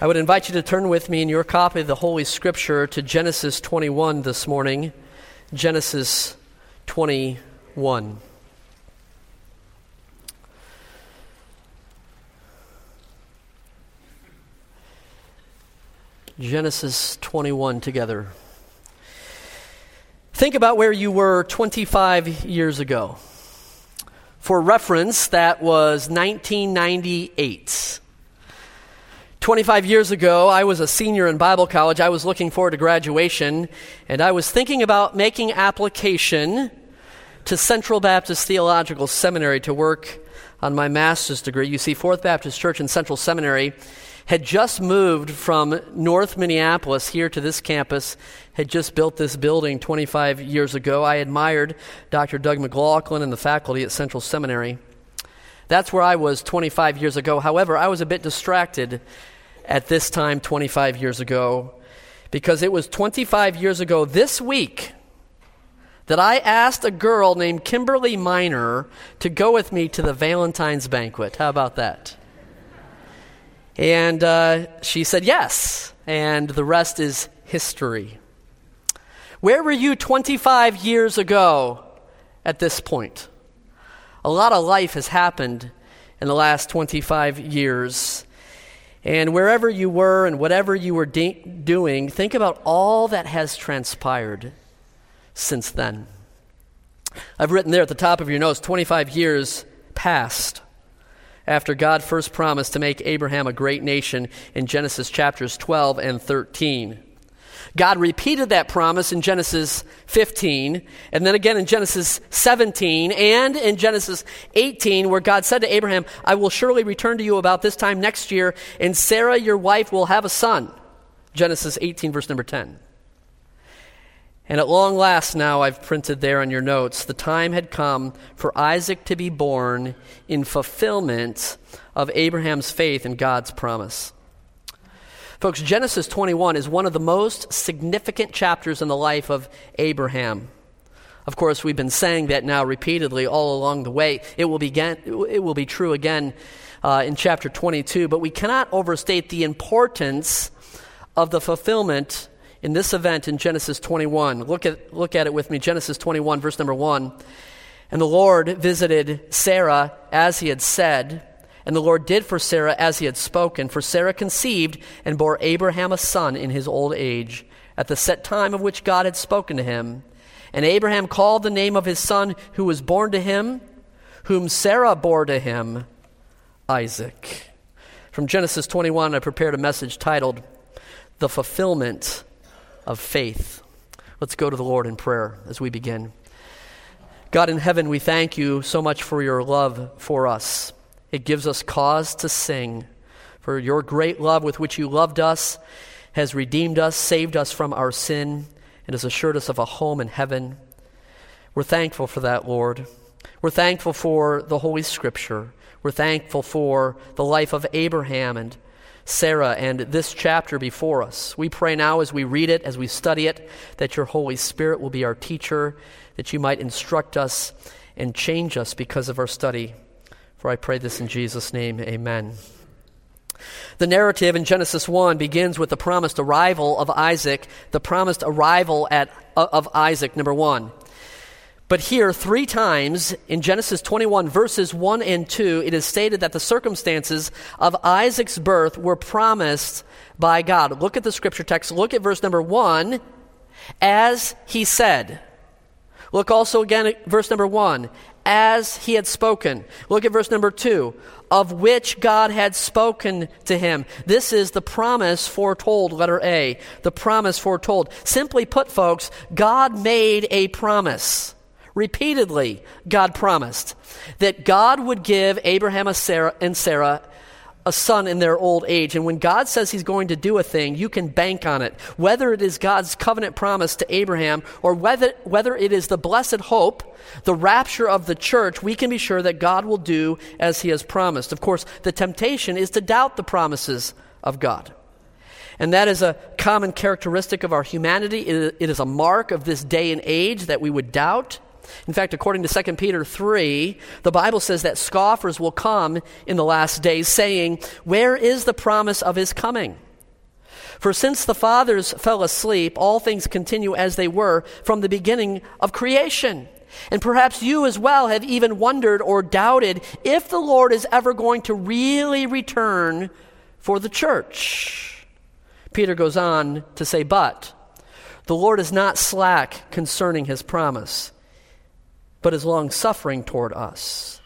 I would invite you to turn with me in your copy of the Holy Scripture to Genesis 21 this morning. Genesis 21. Genesis 21 together. Think about where you were 25 years ago. For reference, that was 1998. 25 years ago, I was a senior in Bible college. I was looking forward to graduation, and I was thinking about making application to Central Baptist Theological Seminary to work on my master's degree. You see, Fourth Baptist Church and Central Seminary had just moved from North Minneapolis here to this campus, had just built this building 25 years ago. I admired Dr. Doug McLachlan and the faculty at Central Seminary. That's where I was 25 years ago. However, I was a bit distracted at this time 25 years ago because it was 25 years ago this week that I asked a girl named Kimberly Miner to go with me to the Valentine's banquet. How about that? And uh, she said yes, and the rest is history. Where were you 25 years ago at this point? A lot of life has happened in the last 25 years. And wherever you were and whatever you were de- doing, think about all that has transpired since then. I've written there at the top of your notes 25 years passed after God first promised to make Abraham a great nation in Genesis chapters 12 and 13. God repeated that promise in Genesis 15, and then again in Genesis 17, and in Genesis 18, where God said to Abraham, I will surely return to you about this time next year, and Sarah, your wife, will have a son. Genesis 18, verse number 10. And at long last, now I've printed there on your notes, the time had come for Isaac to be born in fulfillment of Abraham's faith in God's promise. Folks, Genesis 21 is one of the most significant chapters in the life of Abraham. Of course, we've been saying that now repeatedly all along the way. It will, begin, it will be true again uh, in chapter 22, but we cannot overstate the importance of the fulfillment in this event in Genesis 21. Look at, look at it with me. Genesis 21, verse number 1. And the Lord visited Sarah as he had said and the Lord did for Sarah as he had spoken. For Sarah conceived and bore Abraham a son in his old age, at the set time of which God had spoken to him. And Abraham called the name of his son who was born to him, whom Sarah bore to him, Isaac. From Genesis 21, I prepared a message titled, The Fulfillment of Faith. Let's go to the Lord in prayer as we begin. God in heaven, we thank you so much for your love for us. It gives us cause to sing. For your great love with which you loved us has redeemed us, saved us from our sin, and has assured us of a home in heaven. We're thankful for that, Lord. We're thankful for the Holy Scripture. We're thankful for the life of Abraham and Sarah and this chapter before us. We pray now as we read it, as we study it, that your Holy Spirit will be our teacher, that you might instruct us and change us because of our study. For I pray this in Jesus' name, amen. The narrative in Genesis 1 begins with the promised arrival of Isaac, the promised arrival at, uh, of Isaac, number one. But here, three times in Genesis 21, verses 1 and 2, it is stated that the circumstances of Isaac's birth were promised by God. Look at the scripture text. Look at verse number 1. As he said. Look also again at verse number 1 as he had spoken. Look at verse number two. Of which God had spoken to him. This is the promise foretold, letter A. The promise foretold. Simply put, folks, God made a promise. Repeatedly, God promised that God would give Abraham and Sarah a son in their old age. And when God says he's going to do a thing, you can bank on it. Whether it is God's covenant promise to Abraham or whether, whether it is the blessed hope, the rapture of the church, we can be sure that God will do as he has promised. Of course, the temptation is to doubt the promises of God. And that is a common characteristic of our humanity. It is a mark of this day and age that we would doubt. In fact, according to 2 Peter 3, the Bible says that scoffers will come in the last days saying, Where is the promise of his coming? For since the fathers fell asleep, all things continue as they were from the beginning of creation. And perhaps you as well have even wondered or doubted if the Lord is ever going to really return for the church. Peter goes on to say, But the Lord is not slack concerning his promise, but is long suffering toward us.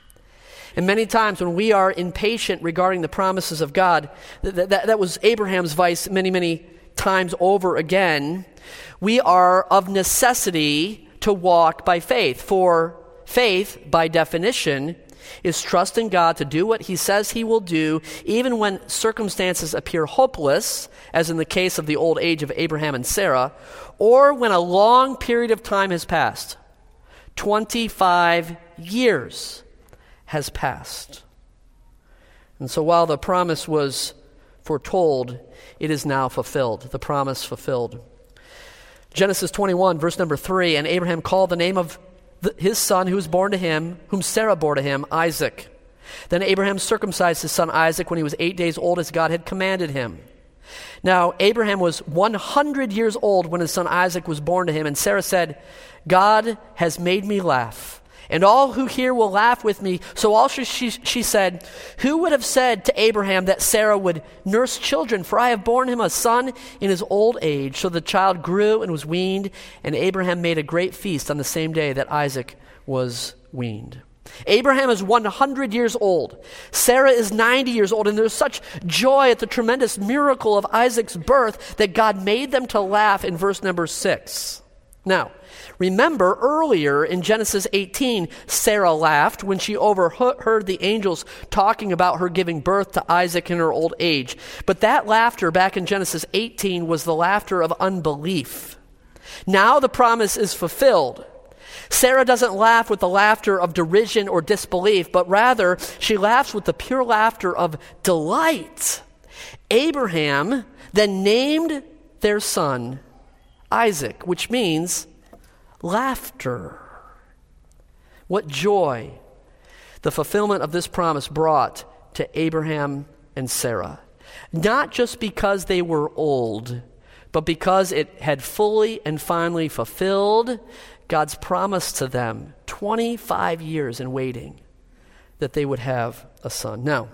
And many times when we are impatient regarding the promises of God, that, that, that was Abraham's vice many, many times over again. We are of necessity to walk by faith. For faith, by definition, is trust in God to do what He says He will do, even when circumstances appear hopeless, as in the case of the old age of Abraham and Sarah, or when a long period of time has passed 25 years has passed. And so while the promise was foretold, it is now fulfilled. The promise fulfilled. Genesis 21, verse number 3 And Abraham called the name of the, his son who was born to him, whom Sarah bore to him, Isaac. Then Abraham circumcised his son Isaac when he was eight days old, as God had commanded him. Now, Abraham was 100 years old when his son Isaac was born to him, and Sarah said, God has made me laugh and all who hear will laugh with me. So also she, she said, Who would have said to Abraham that Sarah would nurse children? For I have borne him a son in his old age. So the child grew and was weaned, and Abraham made a great feast on the same day that Isaac was weaned. Abraham is 100 years old. Sarah is 90 years old, and there's such joy at the tremendous miracle of Isaac's birth that God made them to laugh in verse number 6. Now, Remember earlier in Genesis 18, Sarah laughed when she overheard the angels talking about her giving birth to Isaac in her old age. But that laughter back in Genesis 18 was the laughter of unbelief. Now the promise is fulfilled. Sarah doesn't laugh with the laughter of derision or disbelief, but rather she laughs with the pure laughter of delight. Abraham then named their son Isaac, which means laughter. What joy the fulfillment of this promise brought to Abraham and Sarah. Not just because they were old, but because it had fully and finally fulfilled God's promise to them 25 years in waiting that they would have a son. Now,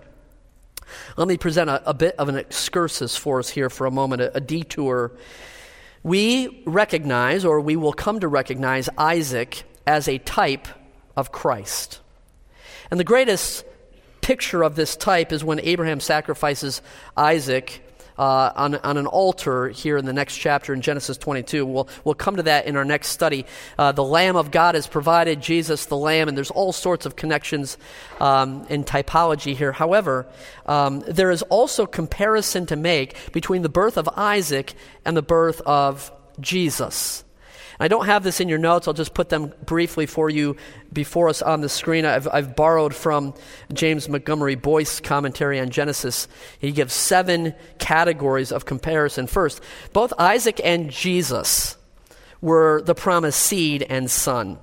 let me present a, a bit of an excursus for us here for a moment, a, a detour we recognize, or we will come to recognize, Isaac as a type of Christ. And the greatest picture of this type is when Abraham sacrifices Isaac uh, on, on an altar here in the next chapter in Genesis 22. We'll, we'll come to that in our next study. Uh, the Lamb of God has provided Jesus the Lamb, and there's all sorts of connections um, in typology here. However, um, there is also comparison to make between the birth of Isaac and the birth of Jesus. I don't have this in your notes. I'll just put them briefly for you before us on the screen. I've, I've borrowed from James Montgomery Boice's commentary on Genesis. He gives seven categories of comparison. First, both Isaac and Jesus were the promised seed and son.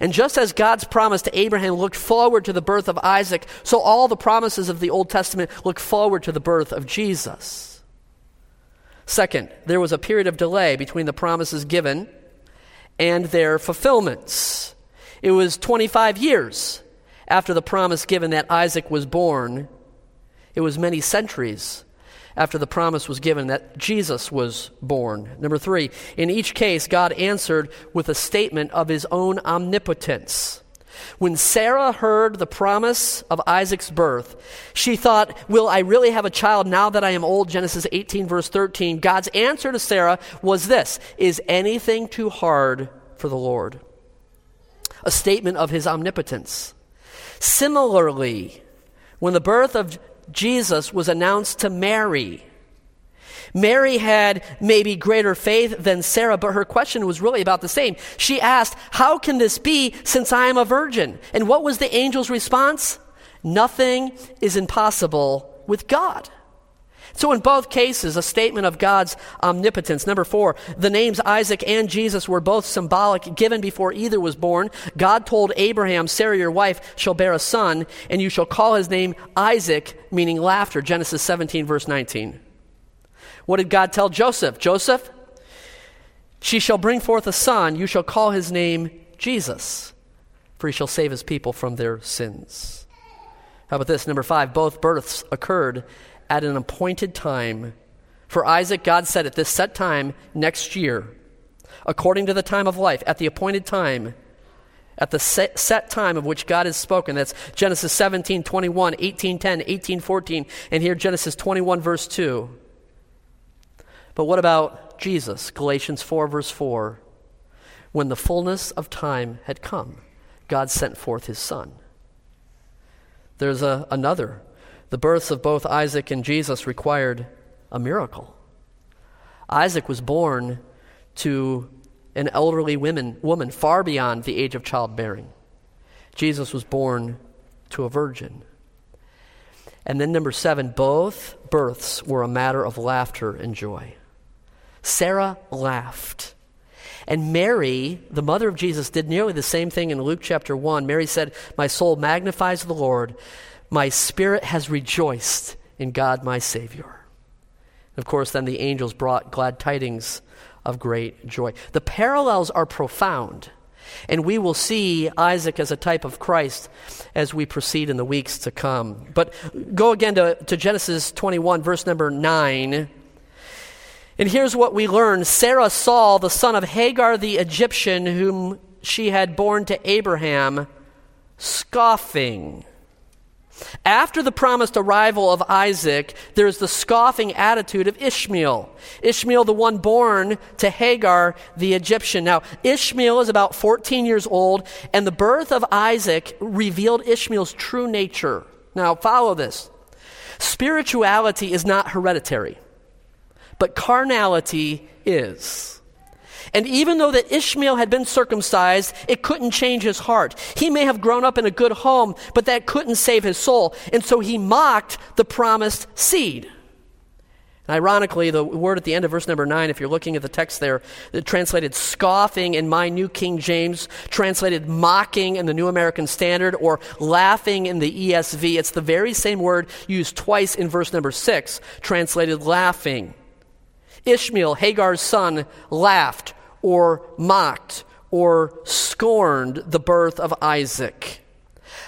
And just as God's promise to Abraham looked forward to the birth of Isaac, so all the promises of the Old Testament look forward to the birth of Jesus. Second, there was a period of delay between the promises given and their fulfillments. It was 25 years after the promise given that Isaac was born. It was many centuries after the promise was given that Jesus was born. Number three, in each case, God answered with a statement of his own omnipotence. When Sarah heard the promise of Isaac's birth, she thought, Will I really have a child now that I am old? Genesis 18, verse 13. God's answer to Sarah was this Is anything too hard for the Lord? A statement of his omnipotence. Similarly, when the birth of Jesus was announced to Mary, Mary had maybe greater faith than Sarah, but her question was really about the same. She asked, How can this be since I am a virgin? And what was the angel's response? Nothing is impossible with God. So, in both cases, a statement of God's omnipotence. Number four, the names Isaac and Jesus were both symbolic, given before either was born. God told Abraham, Sarah, your wife, shall bear a son, and you shall call his name Isaac, meaning laughter. Genesis 17, verse 19. What did God tell Joseph? Joseph, she shall bring forth a son, you shall call his name Jesus, for he shall save his people from their sins. How about this? Number five, both births occurred at an appointed time. For Isaac, God said at this set time next year, according to the time of life, at the appointed time, at the set, time of which God has spoken. That's Genesis 17, 21, 18, 10, 18, 14, and here Genesis 21, verse 2. But what about Jesus? Galatians 4, verse 4. When the fullness of time had come, God sent forth his Son. There's a, another. The births of both Isaac and Jesus required a miracle. Isaac was born to an elderly woman, woman far beyond the age of childbearing. Jesus was born to a virgin. And then, number seven, both births were a matter of laughter and joy. Sarah laughed. And Mary, the mother of Jesus, did nearly the same thing in Luke chapter 1. Mary said, My soul magnifies the Lord, my spirit has rejoiced in God my Savior. And of course, then the angels brought glad tidings of great joy. The parallels are profound. And we will see Isaac as a type of Christ as we proceed in the weeks to come. But go again to, to Genesis 21, verse number 9. And here's what we learn Sarah saw the son of Hagar the Egyptian, whom she had borne to Abraham, scoffing. After the promised arrival of Isaac, there's the scoffing attitude of Ishmael. Ishmael, the one born to Hagar the Egyptian. Now, Ishmael is about 14 years old, and the birth of Isaac revealed Ishmael's true nature. Now, follow this. Spirituality is not hereditary but carnality is. And even though that Ishmael had been circumcised, it couldn't change his heart. He may have grown up in a good home, but that couldn't save his soul. And so he mocked the promised seed. And ironically, the word at the end of verse number 9, if you're looking at the text there, it translated scoffing in my New King James, translated mocking in the New American Standard, or laughing in the ESV. It's the very same word used twice in verse number 6, translated laughing. Ishmael, Hagar's son, laughed or mocked or scorned the birth of Isaac.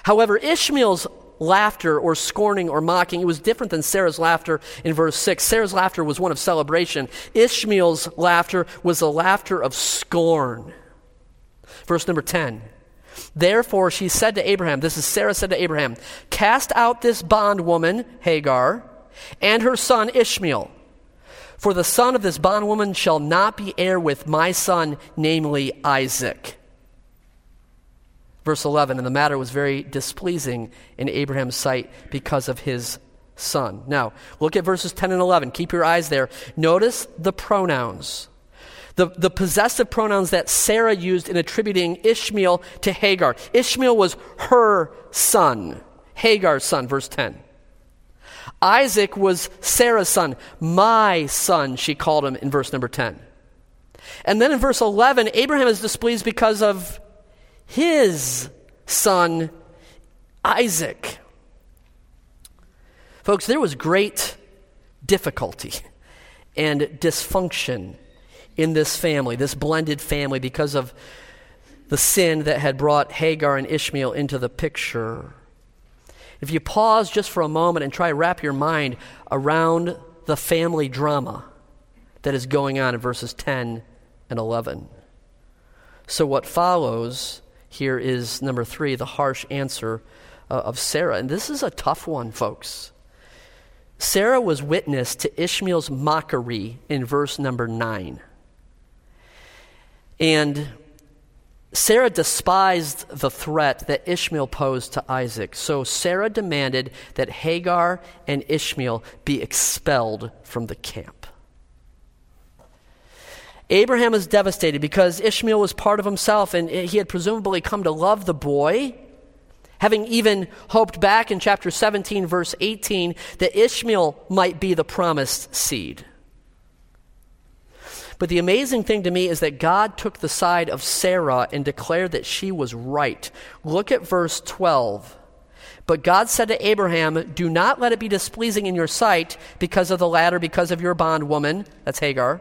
However, Ishmael's laughter or scorning or mocking, it was different than Sarah's laughter in verse 6. Sarah's laughter was one of celebration. Ishmael's laughter was a laughter of scorn. Verse number 10. Therefore, she said to Abraham, this is Sarah said to Abraham, Cast out this bondwoman, Hagar, and her son Ishmael for the son of this bondwoman shall not be heir with my son, namely Isaac. Verse 11, and the matter was very displeasing in Abraham's sight because of his son. Now, look at verses 10 and 11. Keep your eyes there. Notice the pronouns. The, the possessive pronouns that Sarah used in attributing Ishmael to Hagar. Ishmael was her son, Hagar's son, verse 10. Isaac was Sarah's son. My son, she called him in verse number 10. And then in verse 11, Abraham is displeased because of his son, Isaac. Folks, there was great difficulty and dysfunction in this family, this blended family, because of the sin that had brought Hagar and Ishmael into the picture. If you pause just for a moment and try to wrap your mind around the family drama that is going on in verses 10 and 11. So, what follows here is number three, the harsh answer uh, of Sarah. And this is a tough one, folks. Sarah was witness to Ishmael's mockery in verse number 9. And Sarah despised the threat that Ishmael posed to Isaac, so Sarah demanded that Hagar and Ishmael be expelled from the camp. Abraham was devastated because Ishmael was part of himself and he had presumably come to love the boy, having even hoped back in chapter 17, verse 18, that Ishmael might be the promised seed. But the amazing thing to me is that God took the side of Sarah and declared that she was right. Look at verse 12. But God said to Abraham, Do not let it be displeasing in your sight because of the latter, because of your bondwoman. That's Hagar.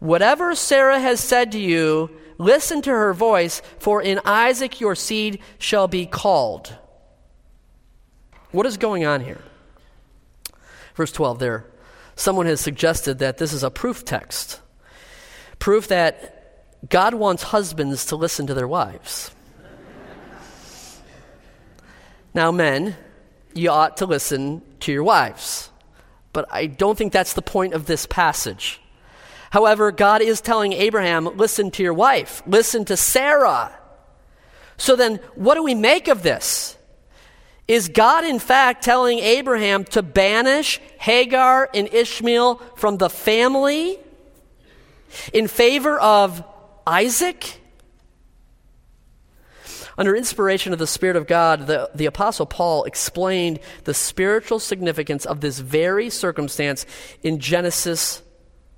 Whatever Sarah has said to you, listen to her voice, for in Isaac your seed shall be called. What is going on here? Verse 12 there. Someone has suggested that this is a proof text. Proof that God wants husbands to listen to their wives. now, men, you ought to listen to your wives. But I don't think that's the point of this passage. However, God is telling Abraham, listen to your wife, listen to Sarah. So then, what do we make of this? Is God, in fact, telling Abraham to banish Hagar and Ishmael from the family in favor of Isaac? Under inspiration of the Spirit of God, the, the Apostle Paul explained the spiritual significance of this very circumstance in Genesis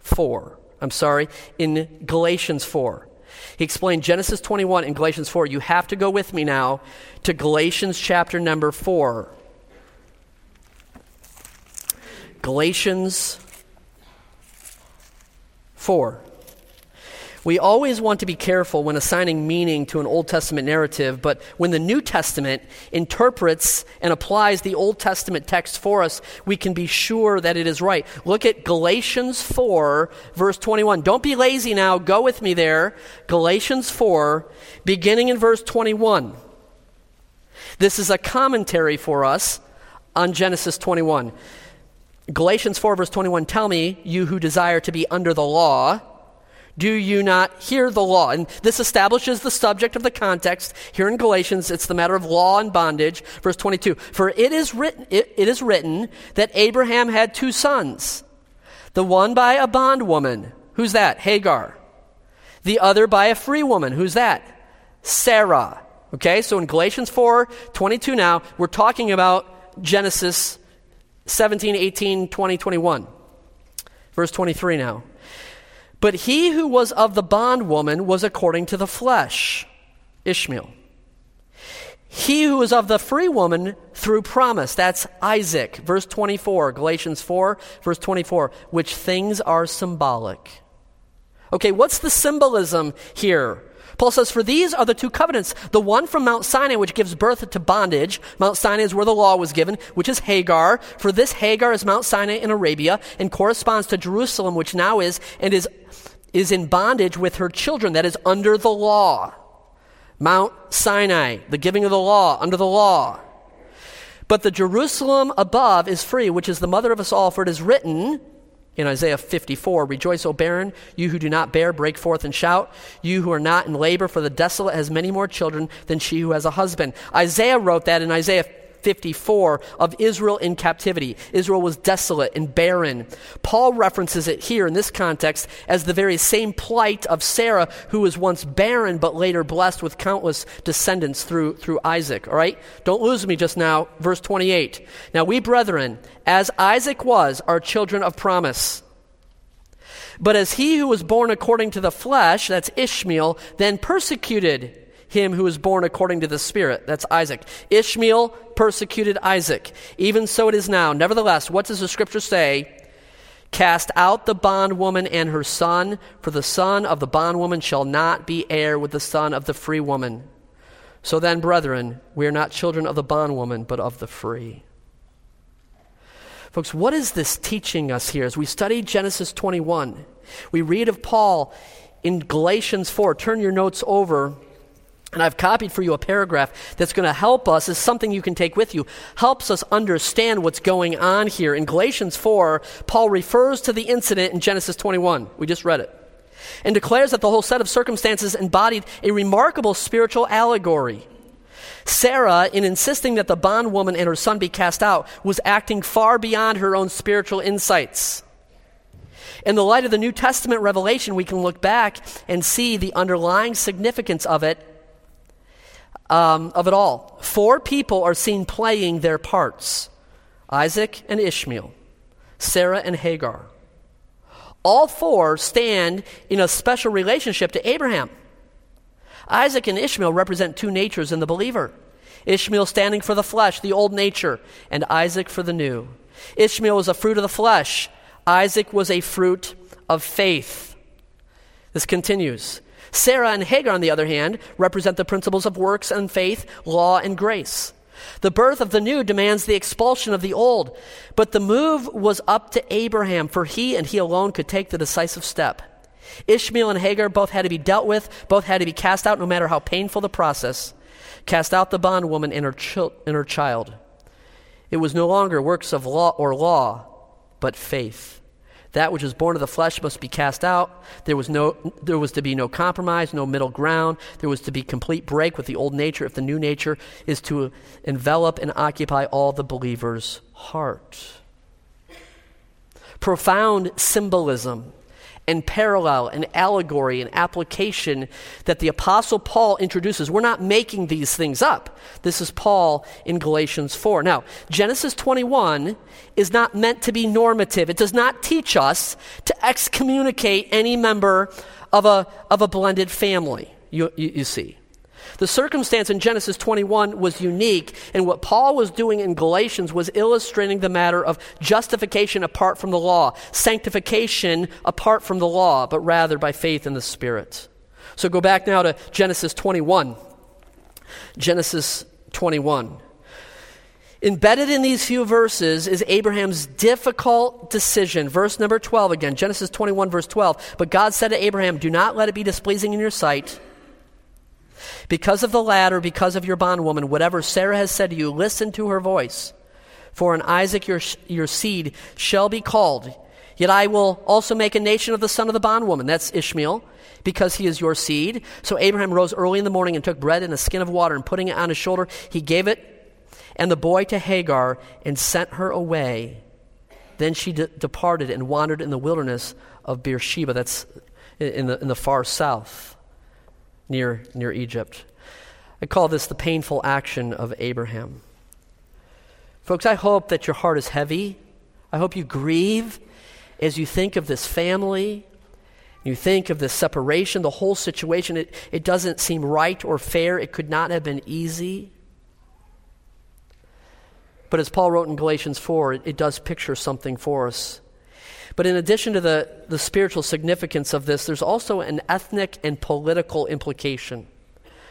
4. I'm sorry, in Galatians 4. He explained Genesis 21 and Galatians 4. You have to go with me now to Galatians chapter number 4. Galatians 4. We always want to be careful when assigning meaning to an Old Testament narrative, but when the New Testament interprets and applies the Old Testament text for us, we can be sure that it is right. Look at Galatians 4, verse 21. Don't be lazy now. Go with me there. Galatians 4, beginning in verse 21. This is a commentary for us on Genesis 21. Galatians 4, verse 21 Tell me, you who desire to be under the law, do you not hear the law? And this establishes the subject of the context. Here in Galatians, it's the matter of law and bondage. Verse 22. For it is written, it, it is written that Abraham had two sons. The one by a bondwoman. Who's that? Hagar. The other by a free woman. Who's that? Sarah. Okay, so in Galatians 4 22 now, we're talking about Genesis 17, 18, 20, 21. Verse 23 now. But he who was of the bondwoman was according to the flesh, Ishmael. He who was of the free woman through promise, that's Isaac. Verse 24, Galatians 4, verse 24, which things are symbolic. Okay, what's the symbolism here? Paul says, For these are the two covenants the one from Mount Sinai, which gives birth to bondage. Mount Sinai is where the law was given, which is Hagar. For this Hagar is Mount Sinai in Arabia and corresponds to Jerusalem, which now is and is, is in bondage with her children, that is under the law. Mount Sinai, the giving of the law, under the law. But the Jerusalem above is free, which is the mother of us all, for it is written, in Isaiah 54 Rejoice, O barren, you who do not bear, break forth and shout. You who are not in labor, for the desolate has many more children than she who has a husband. Isaiah wrote that in Isaiah 54 of Israel in captivity. Israel was desolate and barren. Paul references it here in this context as the very same plight of Sarah, who was once barren but later blessed with countless descendants through, through Isaac. All right? Don't lose me just now. Verse 28. Now we, brethren, as Isaac was, are children of promise. But as he who was born according to the flesh, that's Ishmael, then persecuted him who was born according to the Spirit. That's Isaac. Ishmael persecuted Isaac. Even so it is now. Nevertheless, what does the scripture say? Cast out the bondwoman and her son, for the son of the bondwoman shall not be heir with the son of the free woman. So then, brethren, we are not children of the bondwoman, but of the free. Folks, what is this teaching us here? As we study Genesis 21, we read of Paul in Galatians 4. Turn your notes over and I've copied for you a paragraph that's going to help us, is something you can take with you, helps us understand what's going on here. In Galatians 4, Paul refers to the incident in Genesis 21. We just read it. And declares that the whole set of circumstances embodied a remarkable spiritual allegory. Sarah, in insisting that the bondwoman and her son be cast out, was acting far beyond her own spiritual insights. In the light of the New Testament revelation, we can look back and see the underlying significance of it um, of it all. Four people are seen playing their parts Isaac and Ishmael, Sarah and Hagar. All four stand in a special relationship to Abraham. Isaac and Ishmael represent two natures in the believer. Ishmael standing for the flesh, the old nature, and Isaac for the new. Ishmael was a fruit of the flesh, Isaac was a fruit of faith. This continues. Sarah and Hagar, on the other hand, represent the principles of works and faith, law and grace. The birth of the new demands the expulsion of the old, but the move was up to Abraham, for he and he alone could take the decisive step. Ishmael and Hagar both had to be dealt with, both had to be cast out, no matter how painful the process. Cast out the bondwoman and her, chil- and her child. It was no longer works of law or law, but faith. That which is born of the flesh must be cast out. There was, no, there was to be no compromise, no middle ground. There was to be complete break with the old nature if the new nature is to envelop and occupy all the believer's heart. Profound symbolism and parallel and allegory and application that the Apostle Paul introduces. We're not making these things up. This is Paul in Galatians 4. Now, Genesis 21 is not meant to be normative, it does not teach us to excommunicate any member of a, of a blended family, you, you, you see. The circumstance in Genesis 21 was unique, and what Paul was doing in Galatians was illustrating the matter of justification apart from the law, sanctification apart from the law, but rather by faith in the Spirit. So go back now to Genesis 21. Genesis 21. Embedded in these few verses is Abraham's difficult decision. Verse number 12 again, Genesis 21, verse 12. But God said to Abraham, Do not let it be displeasing in your sight because of the lad or because of your bondwoman, whatever Sarah has said to you, listen to her voice. For in Isaac your, your seed shall be called. Yet I will also make a nation of the son of the bondwoman. That's Ishmael, because he is your seed. So Abraham rose early in the morning and took bread and a skin of water, and putting it on his shoulder, he gave it and the boy to Hagar and sent her away. Then she de- departed and wandered in the wilderness of Beersheba. That's in the, in the far south near, near Egypt. I call this the painful action of Abraham. Folks, I hope that your heart is heavy. I hope you grieve as you think of this family. You think of this separation, the whole situation. It, it doesn't seem right or fair. It could not have been easy. But as Paul wrote in Galatians 4, it, it does picture something for us. But in addition to the, the spiritual significance of this, there's also an ethnic and political implication.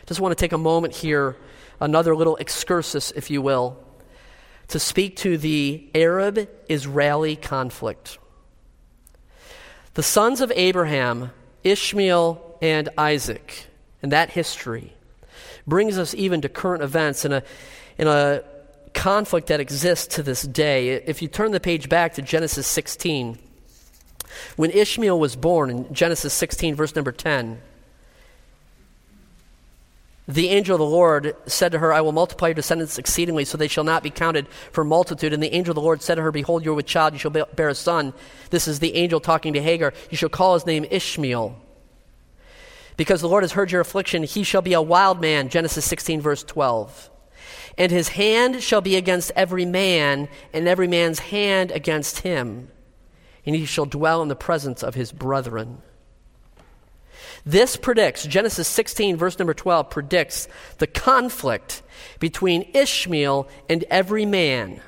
Just want to take a moment here, another little excursus, if you will, to speak to the Arab Israeli conflict. The sons of Abraham, Ishmael and Isaac, and that history brings us even to current events in a, in a conflict that exists to this day. If you turn the page back to Genesis 16, when Ishmael was born in Genesis 16, verse number 10, the angel of the Lord said to her, I will multiply your descendants exceedingly, so they shall not be counted for multitude. And the angel of the Lord said to her, Behold, you are with child, you shall bear a son. This is the angel talking to Hagar. You shall call his name Ishmael. Because the Lord has heard your affliction, he shall be a wild man. Genesis 16, verse 12. And his hand shall be against every man, and every man's hand against him and he shall dwell in the presence of his brethren. This predicts, Genesis 16, verse number 12, predicts the conflict between Ishmael and every man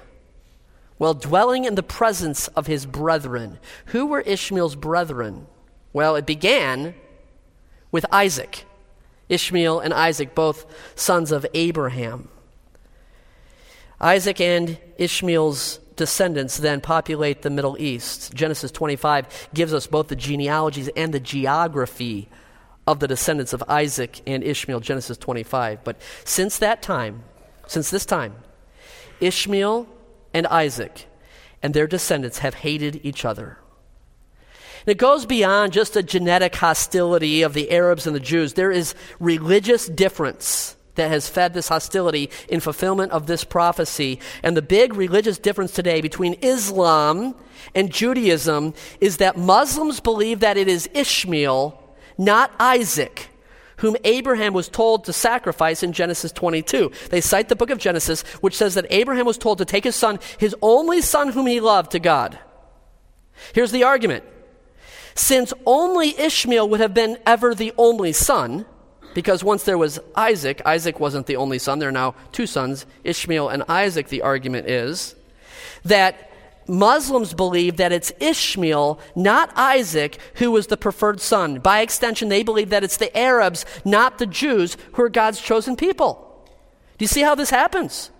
while dwelling in the presence of his brethren. Who were Ishmael's brethren? Well, it began with Isaac. Ishmael and Isaac, both sons of Abraham. Isaac and Ishmael's descendants then populate the Middle East. Genesis 25 gives us both the genealogies and the geography of the descendants of Isaac and Ishmael, Genesis 25. But since that time, since this time, Ishmael and Isaac and their descendants have hated each other. And it goes beyond just a genetic hostility of the Arabs and the Jews. There is religious difference that has fed this hostility in fulfillment of this prophecy. And the big religious difference today between Islam and Judaism is that Muslims believe that it is Ishmael, not Isaac, whom Abraham was told to sacrifice in Genesis 22. They cite the book of Genesis, which says that Abraham was told to take his son, his only son whom he loved, to God. Here's the argument. Since only Ishmael would have been ever the only son, because once there was Isaac, Isaac wasn't the only son. There are now two sons, Ishmael and Isaac, the argument is, that Muslims believe that it's Ishmael, not Isaac, who was the preferred son. By extension, they believe that it's the Arabs, not the Jews, who are God's chosen people. Do you see how this happens?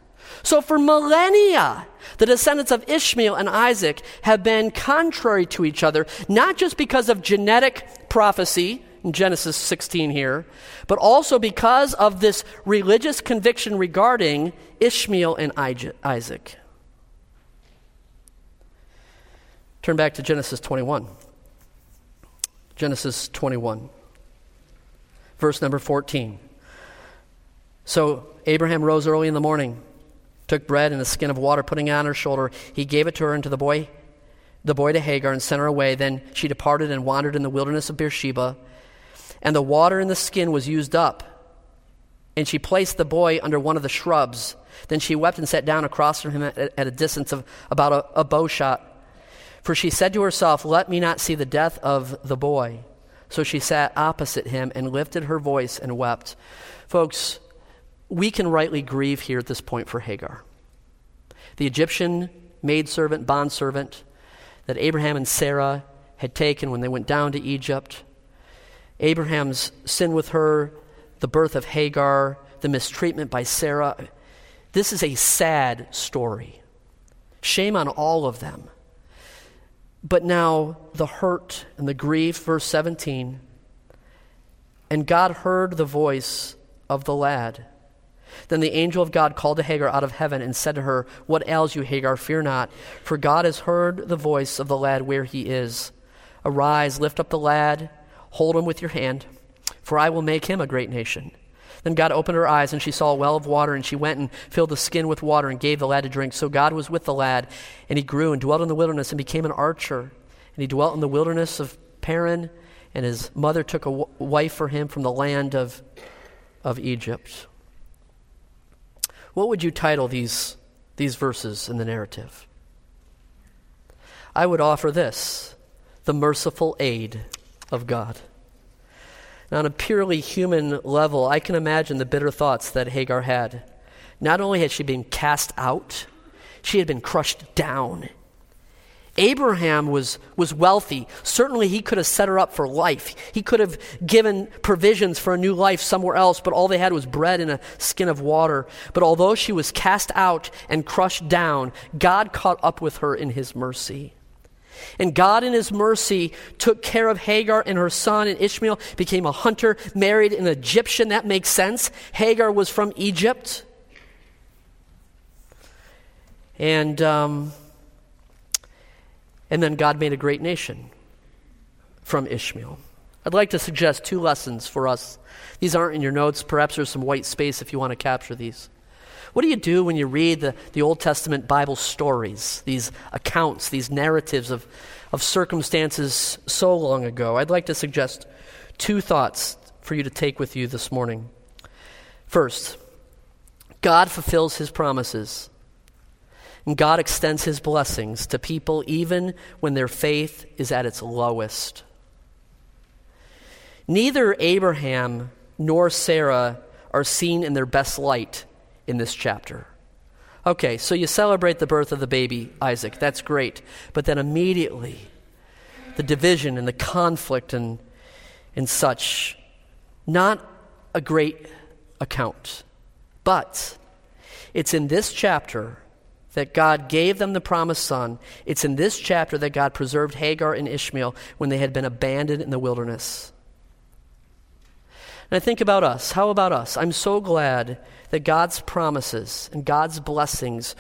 So, for millennia, the descendants of Ishmael and Isaac have been contrary to each other, not just because of genetic prophecy, in Genesis 16 here, but also because of this religious conviction regarding Ishmael and Isaac. Turn back to Genesis 21. Genesis 21, verse number 14. So Abraham rose early in the morning, took bread and a skin of water, putting it on her shoulder. He gave it to her and to the boy, the boy to Hagar, and sent her away. Then she departed and wandered in the wilderness of Beersheba. And the water in the skin was used up. And she placed the boy under one of the shrubs. Then she wept and sat down across from him at, at a distance of about a, a bow shot. For she said to herself, Let me not see the death of the boy. So she sat opposite him and lifted her voice and wept. Folks, we can rightly grieve here at this point for Hagar. The Egyptian maidservant, bondservant that Abraham and Sarah had taken when they went down to Egypt. Abraham's sin with her, the birth of Hagar, the mistreatment by Sarah. This is a sad story. Shame on all of them. But now the hurt and the grief, verse 17. And God heard the voice of the lad. Then the angel of God called to Hagar out of heaven and said to her, What ails you, Hagar? Fear not, for God has heard the voice of the lad where he is. Arise, lift up the lad, hold him with your hand, for I will make him a great nation. Then God opened her eyes, and she saw a well of water, and she went and filled the skin with water and gave the lad to drink. So God was with the lad, and he grew and dwelt in the wilderness and became an archer. And he dwelt in the wilderness of Paran, and his mother took a w- wife for him from the land of, of Egypt. What would you title these, these verses in the narrative? I would offer this the merciful aid of God. Now, on a purely human level, I can imagine the bitter thoughts that Hagar had. Not only had she been cast out, she had been crushed down. Abraham was, was wealthy. Certainly, he could have set her up for life. He could have given provisions for a new life somewhere else, but all they had was bread and a skin of water. But although she was cast out and crushed down, God caught up with her in his mercy. And God, in His mercy, took care of Hagar and her son, and Ishmael became a hunter, married an Egyptian. That makes sense. Hagar was from Egypt. And, um, and then God made a great nation from Ishmael. I'd like to suggest two lessons for us. These aren't in your notes. Perhaps there's some white space if you want to capture these. What do you do when you read the, the Old Testament Bible stories, these accounts, these narratives of, of circumstances so long ago? I'd like to suggest two thoughts for you to take with you this morning. First, God fulfills his promises. And God extends his blessings to people even when their faith is at its lowest. Neither Abraham nor Sarah are seen in their best light in this chapter. Okay, so you celebrate the birth of the baby Isaac. That's great. But then immediately, the division and the conflict and, and such, not a great account. But it's in this chapter that God gave them the promised son. It's in this chapter that God preserved Hagar and Ishmael when they had been abandoned in the wilderness. And I think about us. How about us? I'm so glad that God's promises and God's blessings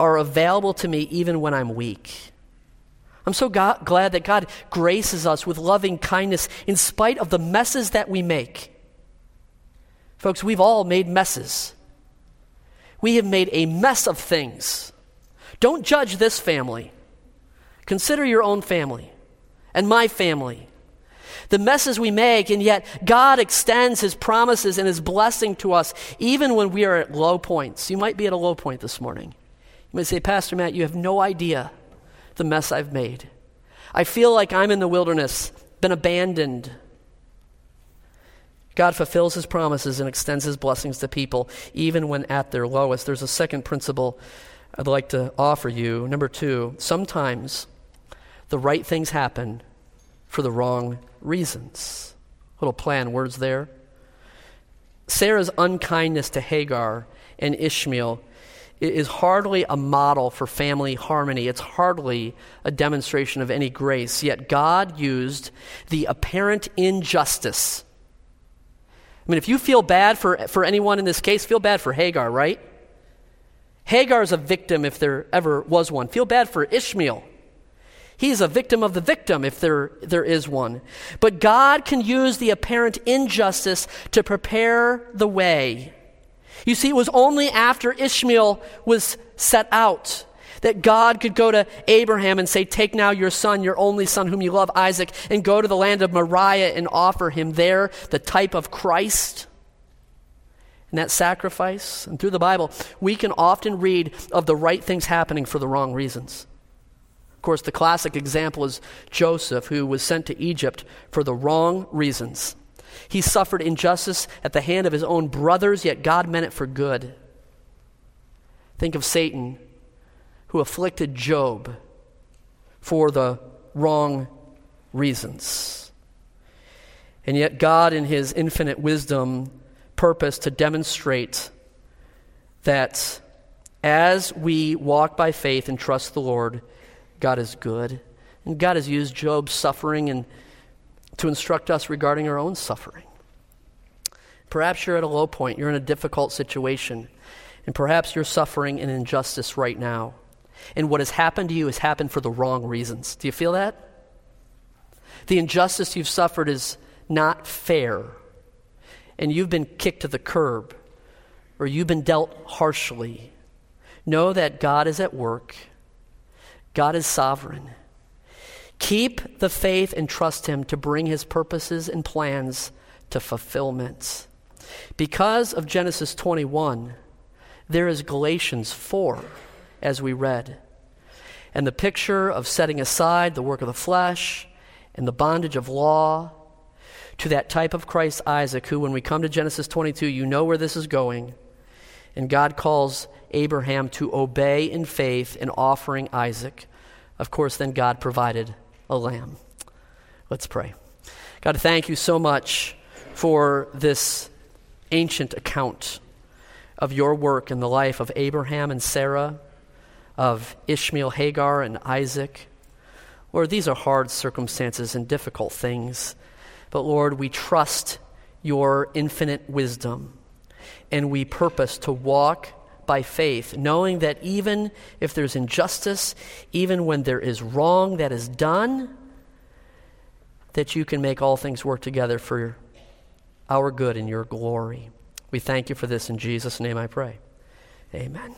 are available to me even when I'm weak. I'm so glad that God graces us with loving kindness in spite of the messes that we make. Folks, we've all made messes. We have made a mess of things. Don't judge this family. Consider your own family and my family the messes we make, and yet God extends His promises and His blessing to us even when we are at low points. You might be at a low point this morning. You might say, Pastor Matt, you have no idea the mess I've made. I feel like I'm in the wilderness, been abandoned. God fulfills his promises and extends his blessings to people even when at their lowest. There's a second principle I'd like to offer you. Number two, sometimes the right things happen for the wrong reasons. Little plan words there. Sarah's unkindness to Hagar and Ishmael is hardly a model for family harmony. It's hardly a demonstration of any grace. Yet God used the apparent injustice. I mean, if you feel bad for, for anyone in this case, feel bad for Hagar, right? Hagar is a victim if there ever was one. Feel bad for Ishmael. He's a victim of the victim if there, there is one. But God can use the apparent injustice to prepare the way. You see, it was only after Ishmael was set out that God could go to Abraham and say, Take now your son, your only son, whom you love, Isaac, and go to the land of Moriah and offer him there, the type of Christ. And that sacrifice, and through the Bible, we can often read of the right things happening for the wrong reasons. Of course, the classic example is Joseph, who was sent to Egypt for the wrong reasons. He suffered injustice at the hand of his own brothers, yet God meant it for good. Think of Satan, who afflicted Job for the wrong reasons. And yet, God, in his infinite wisdom, purposed to demonstrate that as we walk by faith and trust the Lord, God is good. And God has used Job's suffering and to instruct us regarding our own suffering. Perhaps you're at a low point, you're in a difficult situation, and perhaps you're suffering an injustice right now. And what has happened to you has happened for the wrong reasons. Do you feel that? The injustice you've suffered is not fair, and you've been kicked to the curb, or you've been dealt harshly. Know that God is at work God is sovereign. Keep the faith and trust Him to bring His purposes and plans to fulfillment. Because of Genesis 21, there is Galatians 4, as we read. And the picture of setting aside the work of the flesh and the bondage of law to that type of Christ Isaac, who, when we come to Genesis 22, you know where this is going. And God calls Abraham to obey in faith in offering Isaac. Of course, then God provided a lamb. Let's pray. God, thank you so much for this ancient account of your work in the life of Abraham and Sarah, of Ishmael, Hagar, and Isaac. Lord, these are hard circumstances and difficult things. But Lord, we trust your infinite wisdom and we purpose to walk by faith, knowing that even if there's injustice, even when there is wrong that is done, that you can make all things work together for our good and your glory. We thank you for this in Jesus' name I pray. Amen.